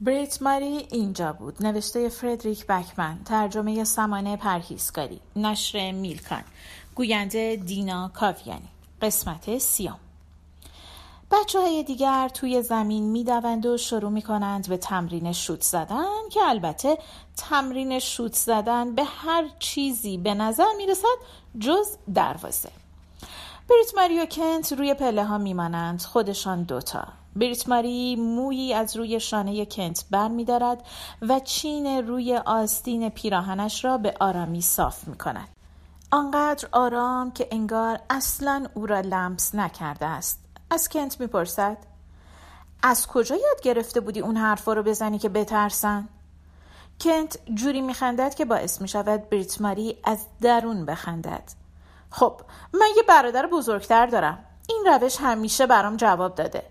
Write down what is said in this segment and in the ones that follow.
بریت ماری اینجا بود. نوشته فردریک بکمن. ترجمه سمانه پرهیزکاری. نشر میلکان. گوینده دینا کاویانی. قسمت سیام بچه های دیگر توی زمین می‌دوند و شروع می کنند به تمرین شوت زدن که البته تمرین شوت زدن به هر چیزی به نظر می رسد جز دروازه. بریت ماری و کنت روی پله ها میمانند خودشان دوتا بریت ماری مویی از روی شانه کنت بر می دارد و چین روی آستین پیراهنش را به آرامی صاف می کند. آنقدر آرام که انگار اصلا او را لمس نکرده است. از کنت می‌پرسد از کجا یاد گرفته بودی اون حرفا رو بزنی که بترسن؟ کنت جوری میخندد که باعث می‌شود بریت ماری از درون بخندد. خب من یه برادر بزرگتر دارم. این روش همیشه برام جواب داده.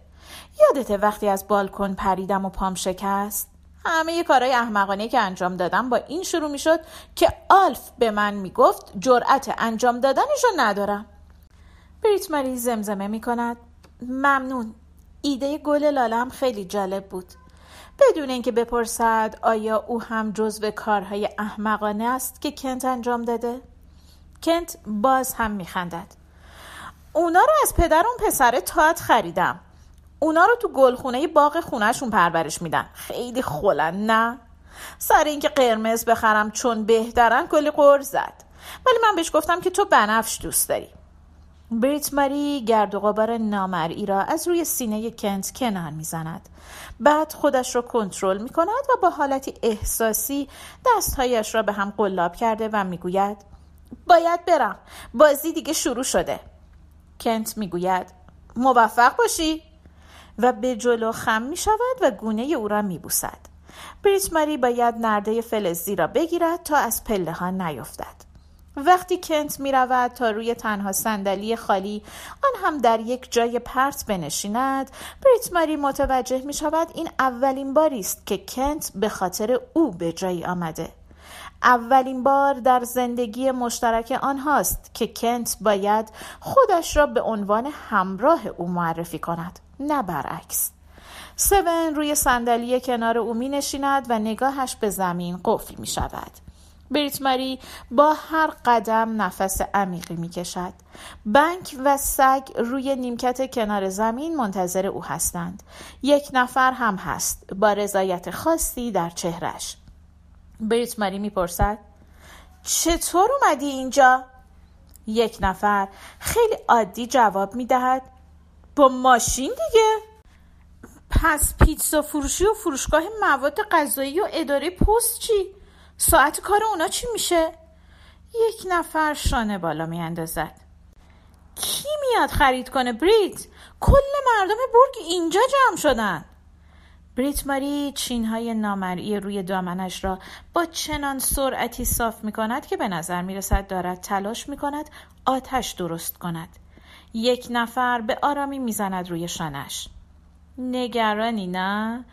یادته وقتی از بالکن پریدم و پام شکست؟ همه یه کارهای احمقانه که انجام دادم با این شروع می‌شد که آلف به من می‌گفت جرأت انجام دادنش رو ندارم. بریت ماری زمزمه می‌کند. ممنون. ایده گل لالم خیلی جالب بود. بدون اینکه بپرسد آیا او هم جزو کارهای احمقانه است که کنت انجام داده؟ کنت باز هم میخندد. اونا رو از پدر اون پسر تات خریدم. اونا رو تو گلخونه باغ خونهشون پرورش میدن. خیلی خولن نه؟ سر اینکه قرمز بخرم چون بهترن کلی قرض زد. ولی من بهش گفتم که تو بنفش دوست داری. بریت ماری گرد و غبار نامرئی را از روی سینه کنت کنار می‌زند. بعد خودش را کنترل می کند و با حالتی احساسی دستهایش را به هم قلاب کرده و می‌گوید باید برم بازی دیگه شروع شده کنت می‌گوید موفق باشی و به جلو خم می شود و گونه او را می بوسد. بریت ماری باید نرده فلزی را بگیرد تا از پله ها نیفتد. وقتی کنت می رود تا روی تنها صندلی خالی آن هم در یک جای پرت بنشیند بریت ماری متوجه می شود این اولین باری است که کنت به خاطر او به جایی آمده اولین بار در زندگی مشترک آنهاست که کنت باید خودش را به عنوان همراه او معرفی کند نه برعکس سون روی صندلی کنار او می نشیند و نگاهش به زمین قفل می شود بریت ماری با هر قدم نفس عمیقی می کشد. بنک و سگ روی نیمکت کنار زمین منتظر او هستند. یک نفر هم هست با رضایت خاصی در چهرش. بریت ماری می‌پرسد چطور اومدی اینجا؟ یک نفر خیلی عادی جواب می‌دهد با ماشین دیگه پس پیتزا فروشی و فروشگاه مواد غذایی و اداره پست چی؟ ساعت کار اونا چی میشه؟ یک نفر شانه بالا میاندازد کی میاد خرید کنه بریت؟ کل مردم برگ اینجا جمع شدن بریت ماری چینهای نامرئی روی دامنش را با چنان سرعتی صاف می کند که به نظر می رسد دارد تلاش می کند آتش درست کند. یک نفر به آرامی می‌زند روی شانش. نگرانی نه؟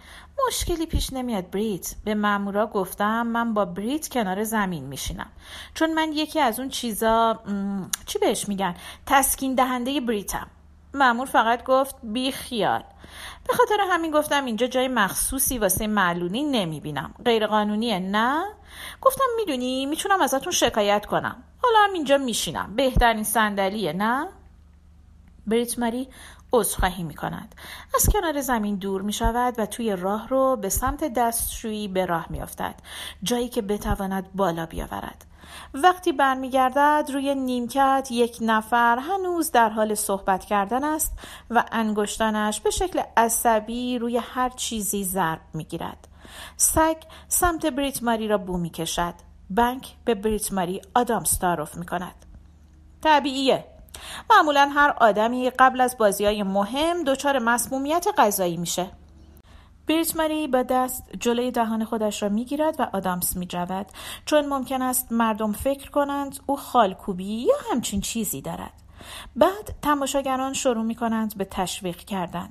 مشکلی پیش نمیاد بریت به مامورا گفتم من با بریت کنار زمین میشینم چون من یکی از اون چیزا چی بهش میگن تسکین دهنده بریتم مامور فقط گفت بی خیال به خاطر همین گفتم اینجا جای مخصوصی واسه معلولی نمی‌بینم غیر قانونیه نه گفتم می‌دونی می‌تونم ازتون شکایت کنم حالا هم اینجا میشینم بهترین صندلیه نه بریت ماری عذرخواهی می کند. از کنار زمین دور می شود و توی راه رو به سمت دستشویی به راه می افتد. جایی که بتواند بالا بیاورد. وقتی برمیگردد روی نیمکت یک نفر هنوز در حال صحبت کردن است و انگشتانش به شکل عصبی روی هر چیزی ضرب می‌گیرد. سگ سمت بریت ماری را بو می کشد بنک به بریت ماری آدامس تعارف می کند طبیعیه. معمولا هر آدمی قبل از بازی های مهم دچار مسمومیت غذایی میشه. بریت ماری با دست جلوی دهان خودش را می‌گیرد و آدامس میجود. چون ممکن است مردم فکر کنند او خالکوبی یا همچین چیزی دارد. بعد تماشاگران شروع می کنند به تشویق کردن.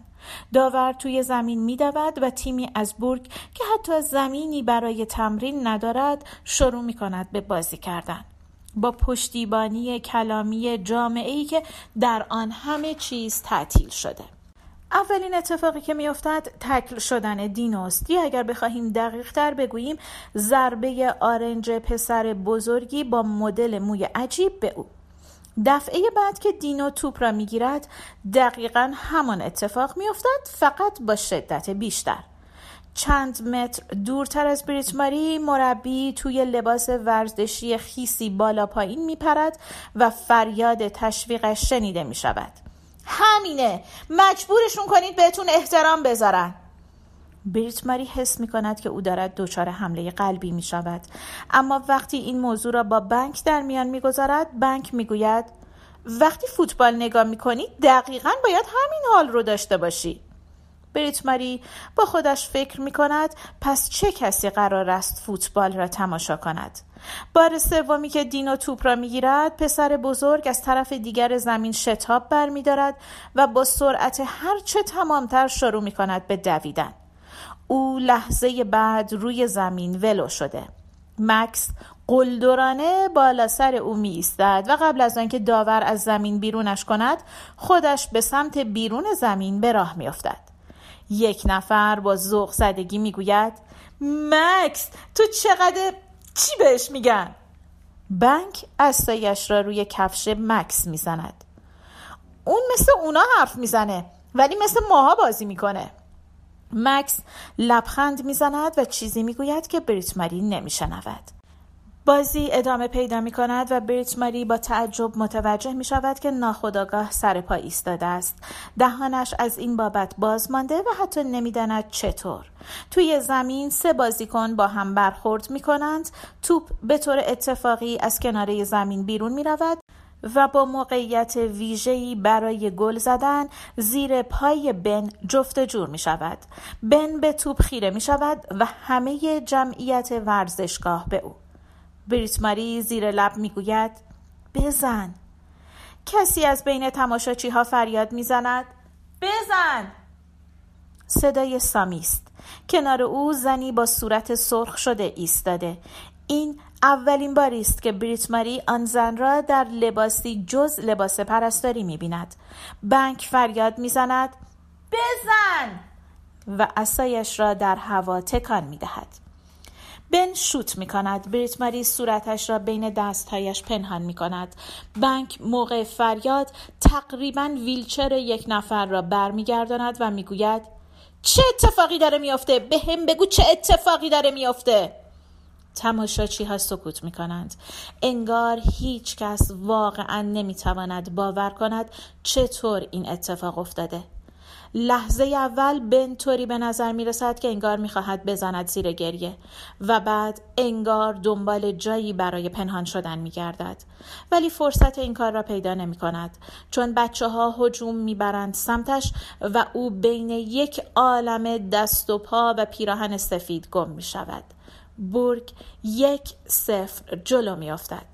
داور توی زمین می و تیمی از بورگ که حتی زمینی برای تمرین ندارد شروع می کند به بازی کردن. با پشتیبانی کلامی جامعه ای که در آن همه چیز تعطیل شده. اولین اتفاقی که میافتد تکل شدن دینوست یا اگر بخواهیم دقیق تر بگوییم ضربه آرنج پسر بزرگی با مدل موی عجیب به او. دفعه بعد که دینو توپ را می‌گیرد دقیقا همان اتفاق میافتد فقط با شدت بیشتر. چند متر دورتر از بریت ماری مربی توی لباس ورزشی خیسی بالا پایین میپرد و فریاد تشویقش شنیده می شود همینه. مجبورشون کنید بهتون احترام بذارن. بریت ماری حس می کند که او دارد دچار حمله قلبی می شود اما وقتی این موضوع را با بنک در میان می گذارد بنک می گوید وقتی فوتبال نگاه می کنید دقیقا باید همین حال رو داشته باشی. بریت ماری با خودش فکر می کند پس چه کسی قرار است فوتبال را تماشا کند؟ بار سومی که دینو توپ را می‌گیرد پسر بزرگ از طرف دیگر زمین شتاب برمیدارد و با سرعت هرچه تمامتر شروع می کند به دویدن او لحظه بعد روی زمین ولو شده مکس قلدرانه بالا سر او می ایستد و قبل از آنکه داور از زمین بیرونش کند خودش به سمت بیرون زمین به راه می افتد. یک نفر با ذوق زدگی می گوید مکس تو چقدر چی بهش میگن؟ بنک استایش را روی کفش مکس می‌زند. اون مثل اونا حرف می‌زنه ولی مثل ماها بازی می‌کنه. مکس لبخند می‌زند و چیزی می‌گوید که بریت ماری نمیشنود. بازی ادامه پیدا می کند و بریت ماری با تعجب متوجه می شود که ناخداگاه سر پا ایستاده است. دهانش از این بابت باز مانده و حتی نمی‌داند چطور. توی زمین سه بازیکن با هم برخورد می کنند. توپ به طور اتفاقی از کناره زمین بیرون می رود و با موقعیت ویژه‌ای برای گل زدن زیر پای بن جفت جور می شود. بن به توپ خیره می شود و همه جمعیت ورزشگاه به او. بریت ماری زیر لب می‌گوید بزن. کسی از بین تماشاچی ها فریاد می‌زند بزن. صدای سامی است. کنار او زنی با صورت سرخ شده ایستاده. این اولین باری است که بریت ماری آن زن را در لباسی جز لباس پرستاری می‌بیند. بنک فریاد می‌زند بزن. و اسایش را در هوا تکان می‌دهد. بن شوت می کند بریت ماری صورتش را بین دستهایش پنهان می کند بنک موقع فریاد تقریبا ویلچر یک نفر را برمیگرداند و می‌گوید چه اتفاقی داره میافته به هم بگو چه اتفاقی داره میافته تماشاچی ها سکوت می کنند. انگار هیچ کس واقعا نمی تواند باور کند چطور این اتفاق افتاده. لحظه اول بن طوری به نظر می رسد که انگار می خواهد بزند زیر گریه و بعد انگار دنبال جایی برای پنهان شدن می گردد. ولی فرصت این کار را پیدا نمی کند چون بچه ها هجوم می برند سمتش و او بین یک عالم دست و پا و پیراهن سفید گم می شود. بورگ یک صفر جلو می افتد.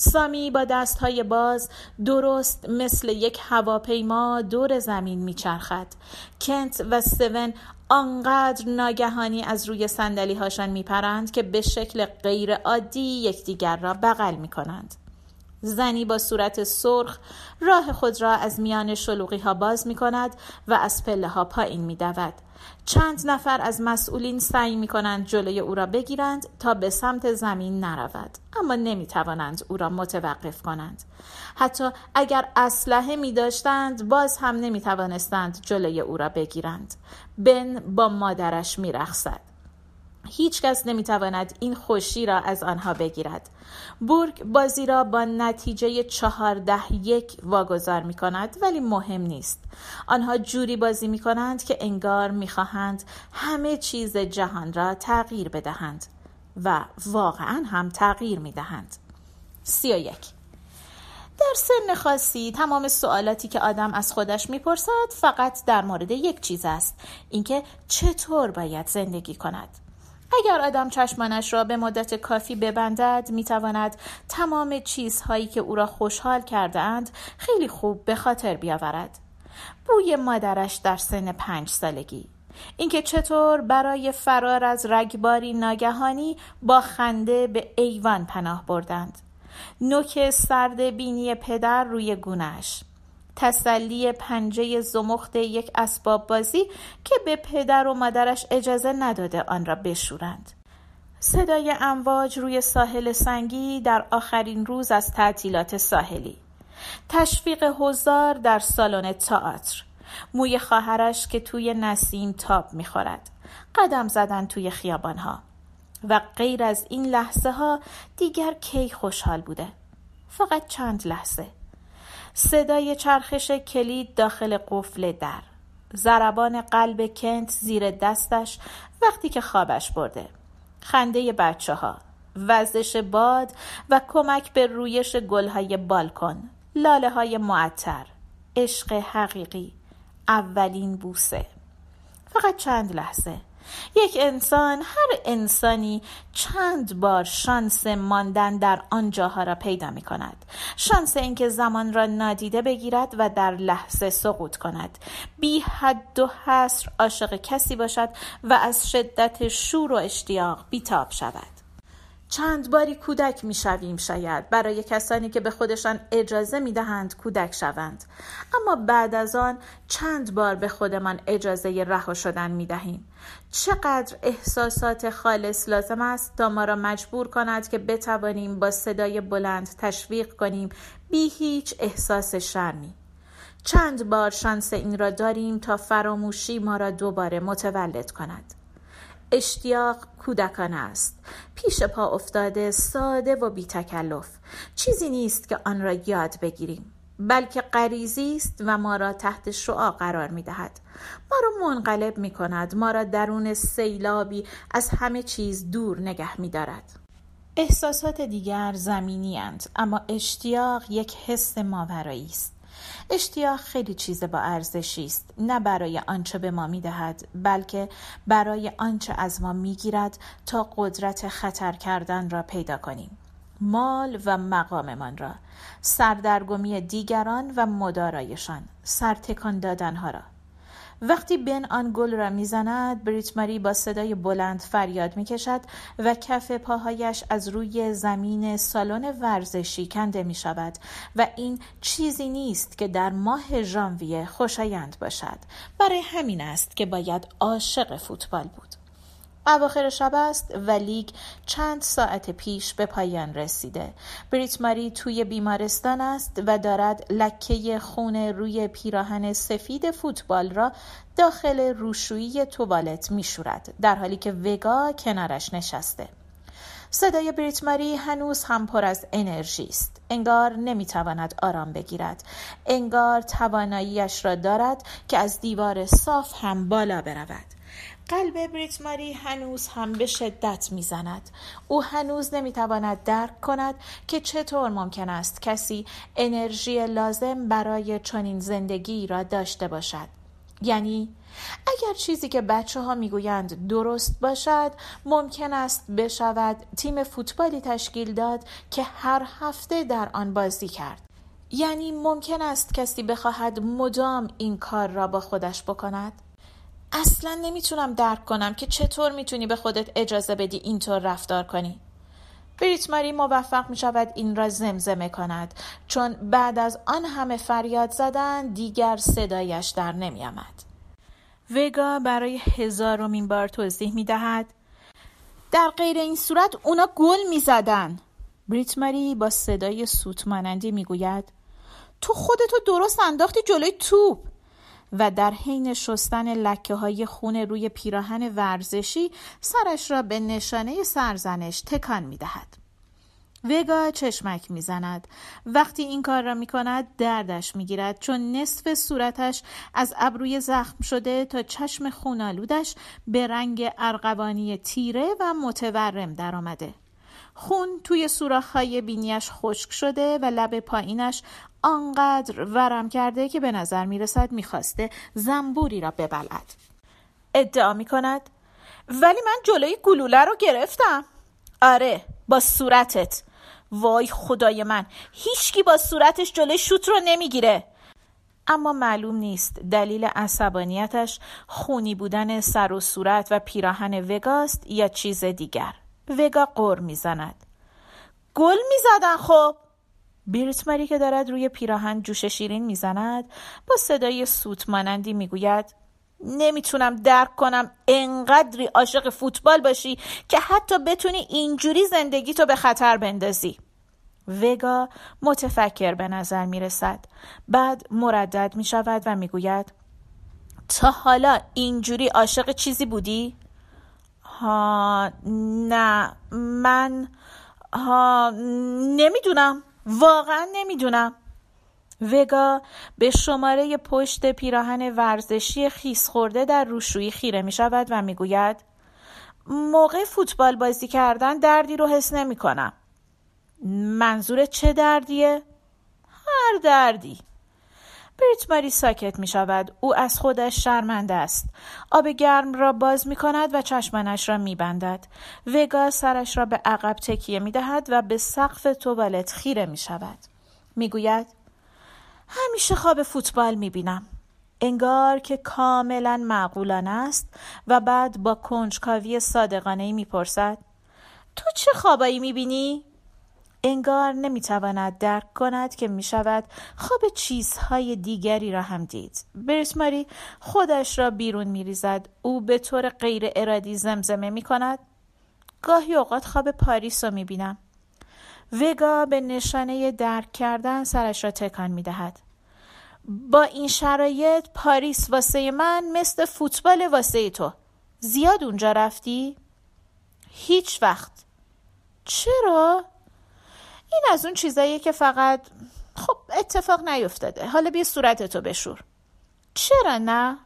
سامی با دستهای باز درست مثل یک هواپیما دور زمین میچرخد. کنت و سون آنقدر ناگهانی از روی سندلی هاشان میپرند که به شکل غیر عادی یکدیگر را بغل می‌کنند. زنی با صورت سرخ راه خود را از میان شلوغی ها باز می کند و از پله ها پایین می دود. چند نفر از مسئولین سعی می کنند جلوی او را بگیرند تا به سمت زمین نرود اما نمی توانند او را متوقف کنند حتی اگر اسلحه می داشتند باز هم نمی توانستند جلوی او را بگیرند بن با مادرش می رخصد. هیچ کس نمی تواند این خوشی را از آنها بگیرد. بورگ بازی را با نتیجه چهارده یک واگذار می کند ولی مهم نیست. آنها جوری بازی می کنند که انگار می خواهند همه چیز جهان را تغییر بدهند و واقعا هم تغییر می دهند. سی و یک در سن خاصی تمام سوالاتی که آدم از خودش می‌پرسد فقط در مورد یک چیز است اینکه چطور باید زندگی کند اگر آدم چشمانش را به مدت کافی ببندد می‌تواند تمام چیزهایی که او را خوشحال کرده اند خیلی خوب به خاطر بیاورد. بوی مادرش در سن پنج سالگی. اینکه چطور برای فرار از رگباری ناگهانی با خنده به ایوان پناه بردند. نوک سرد بینی پدر روی گونش تسلی پنجه زمخت یک اسباب بازی که به پدر و مادرش اجازه نداده آن را بشورند. صدای امواج روی ساحل سنگی در آخرین روز از تعطیلات ساحلی. تشویق حضار در سالن تئاتر. موی خواهرش که توی نسیم تاب می‌خورد. قدم زدن توی خیابانها. و غیر از این لحظه ها دیگر کی خوشحال بوده؟ فقط چند لحظه. صدای چرخش کلید داخل قفل در. ضربان قلب کنت زیر دستش وقتی که خوابش برده. خنده بچه ها وزش باد و کمک به رویش گلهای بالکن لاله های معطر عشق حقیقی اولین بوسه. فقط چند لحظه. یک انسان هر انسانی چند بار شانس ماندن در آن جاها را پیدا می کند شانس اینکه زمان را نادیده بگیرد و در لحظه سقوط کند. بی حد و حصر عاشق کسی باشد و از شدت شور و اشتیاق بیتاب شود. چند باری کودک می شویم شاید. برای کسانی که به خودشان اجازه می دهند کودک شوند. اما بعد از آن چند بار به خودمان اجازه رها شدن می دهیم چقدر احساسات خالص لازم است تا ما را مجبور کند که بتوانیم با صدای بلند تشویق کنیم؟ بی هیچ احساس شرمی. چند بار شانس این را داریم تا فراموشی ما را دوباره متولد کند. اشتیاق کودکان است. پیش پا افتاده ساده و بی تکلف چیزی نیست که آن را یاد بگیریم. بلکه غریزی است و ما را تحت شعا قرار می دهد ما را منقلب می کند ما را درون سیلابی از همه چیز دور نگه می دارد احساسات دیگر زمینی اما اشتیاق یک حس ماورایی است. اشتیاق خیلی چیز با ارزشی است. نه برای آنچه به ما می‌دهد بلکه برای آنچه از ما می‌گیرد تا قدرت خطر کردن را پیدا کنیم. مال و مقاممان را سردرگمی دیگران و مدارایشان سرتکان دادنها را. وقتی بن آن گل را می‌زند بریت ماری با صدای بلند فریاد می‌کشد و کف پاهایش از روی زمین سالن ورزشی کنده می شود و این چیزی نیست که در ماه ژانویه خوشایند باشد. برای همین است که باید عاشق فوتبال بود. اواخر شب است و لیگ چند ساعت پیش به پایان رسیده. بریت ماری توی بیمارستان است و دارد لکه خون روی پیراهن سفید فوتبال را داخل روشویی توالت میشورد در حالی که وگا کنارش نشسته. صدای بریت ماری هنوز هم پر از انرژی است. انگار نمی‌تواند آرام بگیرد. انگار تواناییش را دارد که از دیوار صاف هم بالا برود. قلب بریت ماری هنوز هم به شدت می‌زند. او هنوز نمی‌تواند درک کند که چطور ممکن است کسی انرژی لازم برای چنین زندگی را داشته باشد. یعنی اگر چیزی که بچه ها می‌گویند درست باشد ممکن است بشود تیم فوتبالی تشکیل داد که هر هفته در آن بازی کرد. یعنی ممکن است کسی بخواهد مدام این کار را با خودش بکند؟ اصلا نمی‌تونم درک کنم که چطور می‌تونی به خودت اجازه بدی اینطور رفتار کنی بریت ماری موفق می شود این را زمزمه کند چون بعد از آن همه فریاد زدن دیگر صدایش در نمی آمد. وگا برای هزارمین بار توضیح می دهد در غیر این صورت اونا گل می زدن. با صدای سوت مانندی می گوید تو خودتو درست انداختی جلوی توپ و در حین شستن لکه های خون روی پیراهن ورزشی سرش را به نشانه سرزنش تکان می دهد. وگا چشمک می‌زند وقتی این کار را می کند دردش می گیرد چون نصف صورتش از ابروی زخم شده تا چشم خونالودش به رنگ ارغوانی تیره و متورم درآمده. خون توی سوراخ‌های بینیش خشک شده و لب پایینش آنقدر ورم کرده که به نظر می‌رسد می‌خواسته زنبوری را ببلد ادعا می‌کند ولی من جلوی گلوله رو گرفتم. آره با صورتت. وای خدای من هیچکی با صورتش جلوی شوت رو نمی‌گیره. اما معلوم نیست دلیل عصبانیتش خونی بودن سر و صورت و پیراهن وگاست یا چیز دیگر. وگا قر می‌زند گل می‌زدن خب بیرتماری که دارد روی پیراهن جوش شیرین می‌زند با صدای سوت مانندی می‌گوید نمی‌تونم درک کنم انقدری عاشق فوتبال باشی که حتی بتونی اینجوری زندگی تو به خطر بندازی وگا متفکر به نظر می رسد. بعد مردد می شود و می گوید تا حالا اینجوری عاشق چیزی بودی؟ ها نه من ها نمی‌دونم واقعا نمی‌دونم وگا به شماره پشت پیراهن ورزشی خیس خورده در روشویی خیره می شود و می گوید موقع فوتبال بازی کردن دردی رو حس نمی کنم. منظور چه دردیه؟ هر دردی بریت ماری ساکت می شود. او از خودش شرمنده است. آب گرم را باز می کند و چشمانش را می بندد. وگا سرش را به عقب تکیه می دهد و به سقف توالت خیره می شود. می گوید همیشه خواب فوتبال می بینم. انگار که کاملا معقولانه است و بعد با کنجکاوی صادقانه می پرسد تو چه خوابایی می بینی؟ انگار نمی‌تواند درک کند که می شود خواب چیزهای دیگری را هم دید. بریسماری خودش را بیرون می ریزد. او به طور غیر ارادی زمزمه می کند. گاهی اوقات خواب پاریس رو می بینم. وگا به نشانه درک کردن سرش را تکان می دهد. با این شرایط پاریس واسه من مثل فوتبال واسه تو. زیاد اونجا رفتی؟ هیچ وقت. چرا؟ این از اون چیزاییه که فقط خب اتفاق نیفتاده. حالا بیا صورتتو بشور. چرا نه؟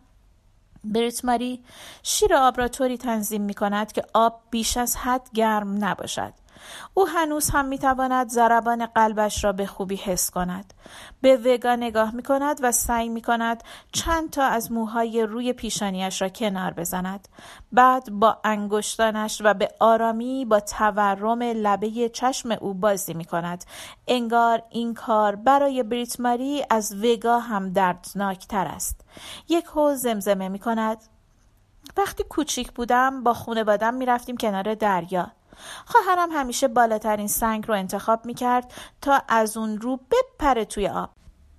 بریت ماری شیر آب را طوری تنظیم می کند که آب بیش از حد گرم نباشد. او هنوز هم می تواند ضربان قلبش را به خوبی حس کند. به وگا نگاه می کند و سعی می کند چند تا از موهای روی پیشانیش را کنار بزند. بعد با انگشتانش و به آرامی با تورم لبه چشم او بازی می کند. انگار این کار برای بریت ماری از وگا هم دردناکتر است. یک هو زمزمه می کند. وقتی کوچیک بودم با خانوادم می‌رفتیم کنار دریا خواهرم همیشه بالاترین سنگ رو انتخاب می‌کرد تا از اون رو بپره توی آب.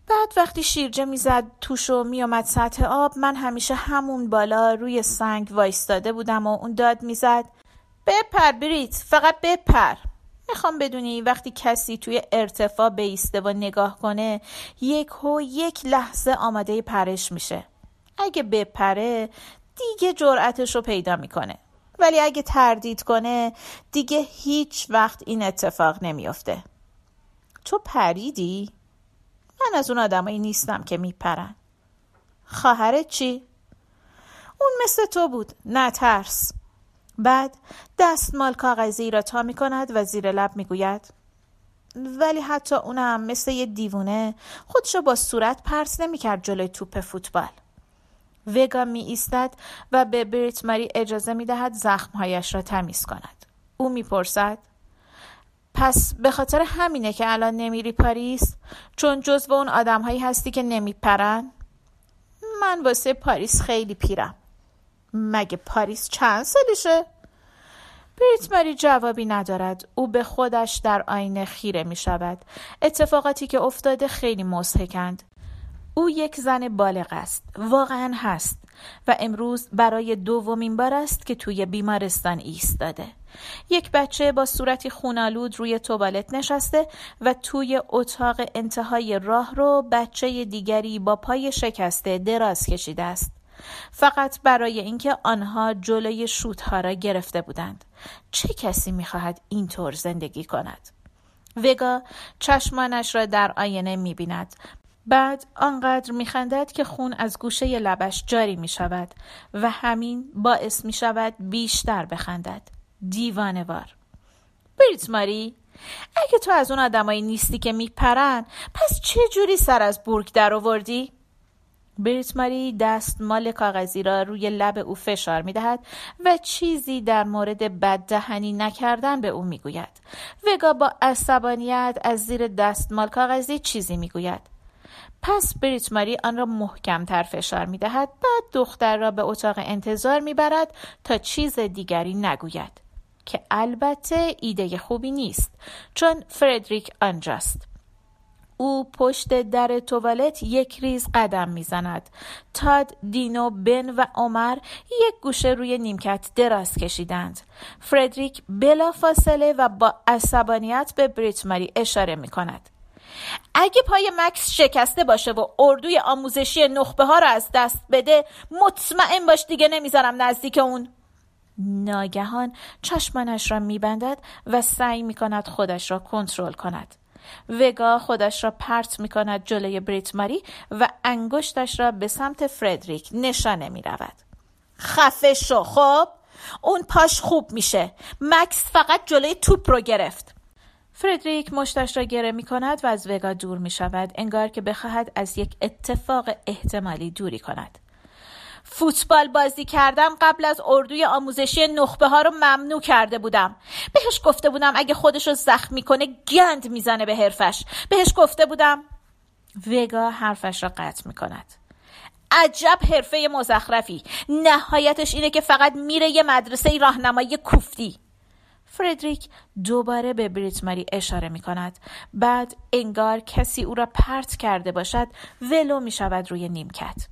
بعد وقتی شیرجه می‌زد توش و میومد سطح آب من همیشه همون بالا روی سنگ وایستاده بودم و اون داد می‌زد بپر بریت فقط بپر. می‌خوام بدونی وقتی کسی توی ارتفاع بیسته و نگاه کنه یک هو یک لحظه آماده پرش میشه. اگه بپره دیگه جرأتش رو پیدا می‌کنه. ولی اگه تردید کنه دیگه هیچ وقت این اتفاق نمیافته تو پریدی؟ من از اون آدمایی نیستم که میپرن خواهرت چی؟ اون مثل تو بود نه ترس بعد دستمال کاغذی را تا می کند و زیر لب می گوید ولی حتی اونم مثل یه دیوونه خودشو با صورت پرت نمی کرد جلوی توپ فوتبال وگا می ایستد و به بریت ماری اجازه می دهد زخمهایش را تمیز کند. او می پرسد پس به خاطر همینه که الان نمیری پاریس چون جزو اون آدمهایی هستی که نمیپرن؟ من واسه پاریس خیلی پیرم. مگه پاریس چند سالشه؟ بریت ماری جوابی ندارد. او به خودش در آینه خیره می شود اتفاقاتی که افتاده خیلی مزهکند او یک زن بالغ است واقعا هست و امروز برای دومین بار است که توی بیمارستان ایستاده. یک بچه با صورتی خونالود روی توالت نشسته و توی اتاق انتهای راه رو بچه دیگری با پای شکسته دراز کشیده است. فقط برای اینکه آنها جلوی شوتها را گرفته بودند. چه کسی می‌خواهد اینطور زندگی کند؟ وگا چشمانش را در آینه می بیند بعد آنقدر میخندد که خون از گوشه لبش جاری می شود و همین باعث می شود بیشتر بخندد. دیوانوار. بریت ماری اگه تو از اون آدمایی نیستی که میپرن پس چه جوری سر از بورگ در آوردی؟ بریت ماری دست مال کاغذی را روی لب او فشار می دهد و چیزی در مورد بددهنی نکردن به او می گوید. وگا با عصبانیت از زیر دستمال کاغذی چیزی می گوید. پس بریت ماری آن را محکمتر فشار می دهد بعد دختر را به اتاق انتظار می برد تا چیز دیگری نگوید که البته ایده خوبی نیست چون فردریک آنجاست. او پشت در توالت یک ریز قدم می‌زند. تاد دینو بن و عمر یک گوشه روی نیمکت دراز کشیدند. فردریک بلا فاصله و با عصبانیت به بریت ماری اشاره می کند اگه پای مکس شکسته باشه و اردوی آموزشی نخبه ها رو از دست بده مطمئن باش دیگه نمی‌ذارم نزدیک اون. ناگهان چشمانش را میبندد و سعی می‌کند خودش را کنترل کند. وگا خودش را پرت می کند جلوی بریت ماری و انگشتش را به سمت فردریک نشانه می رود. خفه شو خب؟ اون پاش خوب میشه. مکس فقط جلوی توپ رو گرفت. فردریک مشتش را گره می کند و از وگا دور می شود انگار که بخواهد از یک اتفاق احتمالی دوری کند. فوتبال بازی کردم قبل از اردوی آموزشی نخبه ها رو ممنوع کرده بودم. بهش گفته بودم اگه خودش رو زخمی کنه گند می‌زنه به حرفش. بهش گفته بودم وگا حرفش را قطع می کند. عجب حرفه مزخرفی. نهایتش اینه که فقط میره یه مدرسه راهنمایی کوفتی. فردریک دوباره به بریت ماری اشاره می کند بعد انگار کسی او را پرت کرده باشد ولو می شود روی نیمکت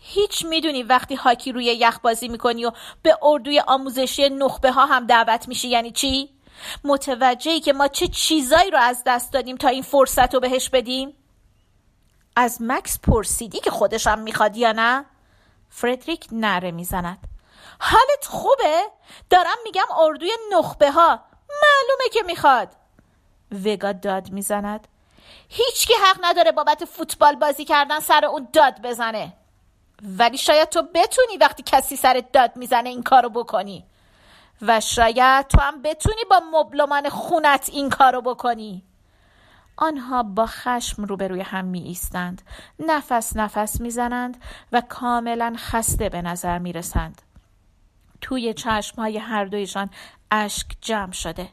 هیچ می‌دونی وقتی هاکی روی یخ بازی می‌کنی و به اردوی آموزشی نخبه ها هم دعوت میشی یعنی چی؟ متوجهی که ما چه چیزایی رو از دست دادیم تا این فرصت رو بهش بدیم؟ از مکس پرسیدی که خودشم می‌خواد یا نه؟ فردریک نره می‌زند حالت خوبه؟ دارم میگم اردوی نخبه ها معلومه که می‌خواد. وگا داد می‌زند. هیچکی حق نداره بابت فوتبال بازی کردن سر اون داد بزنه. ولی شاید تو بتونی وقتی کسی سرت داد می‌زنه این کارو بکنی. و شاید تو هم بتونی با مبلمان خونت این کارو بکنی. آنها با خشم روبروی هم می ایستند نفس نفس می‌زنند و کاملا خسته به نظر می رسند توی چشم های هر دویشان اشک جمع شده.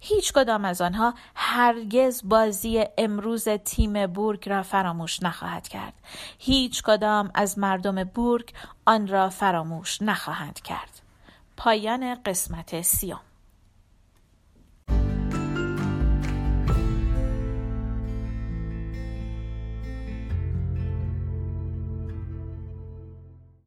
هیچ کدام از آنها هرگز بازی امروز تیم بورگ را فراموش نخواهد کرد. هیچ کدام از مردم بورگ آن را فراموش نخواهند کرد. پایان قسمت سیام